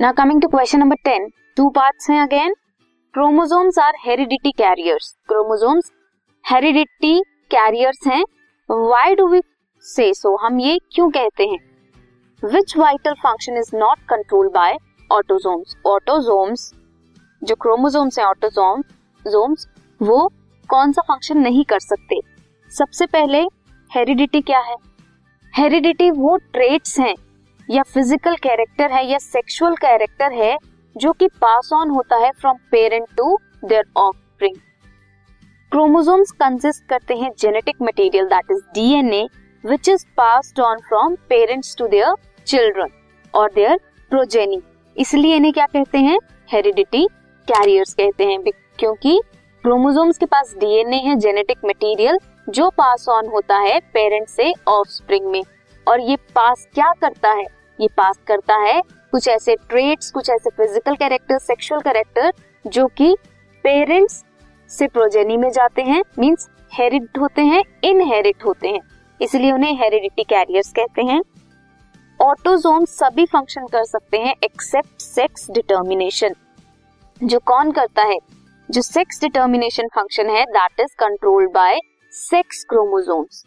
Now coming to question number ten two parts हैं again chromosomes are heredity carriers chromosomes heredity carriers हैं. Why do we say so हम ये क्यों कहते हैं? Which vital function is not control by autosomes autosomes जो chromosomes हैं autosomes वो कौन सा फ़ंक्शन नहीं कर सकते? सबसे पहले हेरिडिटी क्या है? हेरिडिटी वो ट्रेट्स हैं या फ़िज़िकल कैरेक्टर है या सेक्सुअल कैरेक्टर है, जो कि पास ऑन होता है from parent to their offspring chromosomes consist करते हैं genetic material that is DNA which is passed on from parents to their children और देयर प्रोजेनी इसलिए इन्हें क्या कहते हैं? हेरिडिटी कैरियर्स कहते हैं, क्योंकि क्रोमोसोम्स के पास डीएनए है जेनेटिक मटेरियल जो पास ऑन होता है पेरेंट से ऑफस्प्रिंग में। और ये पास क्या करता है? ये पास करता है कुछ ऐसे ट्रेट्स कुछ ऐसे फ़िज़िकल कैरेक्टर सेक्सुअल कैरेक्टर जो कि पेरेंट्स से प्रोजेनी में जाते हैं मींस हेरिड होते हैं इनहेरिट होते हैं। इसलिए उन्हें हेरिडिटी कैरियर्स कहते हैं। ऑटोजोम सभी फ़ंक्शन कर सकते हैं एक्सेप्ट सेक्स डिटर्मिनेशन जो कौन करता है? जो सेक्स डिटर्मिनेशन फ़ंक्शन है that is controlled by sex chromosomes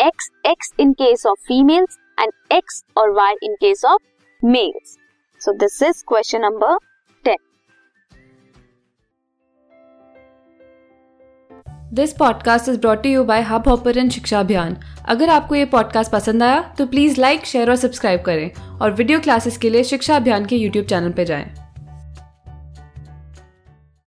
X X in case of females and X और Y in case of males so this is question number ten this podcast is brought you by hub hopper शिक्षा अभियान अगर आपको ये podcast पसंद आया तो please like share और सब्सक्राइब करें और वीडियो क्लासेस के लिए शिक्षा अभियान के यूट्यूब चैनल पर जाएँ।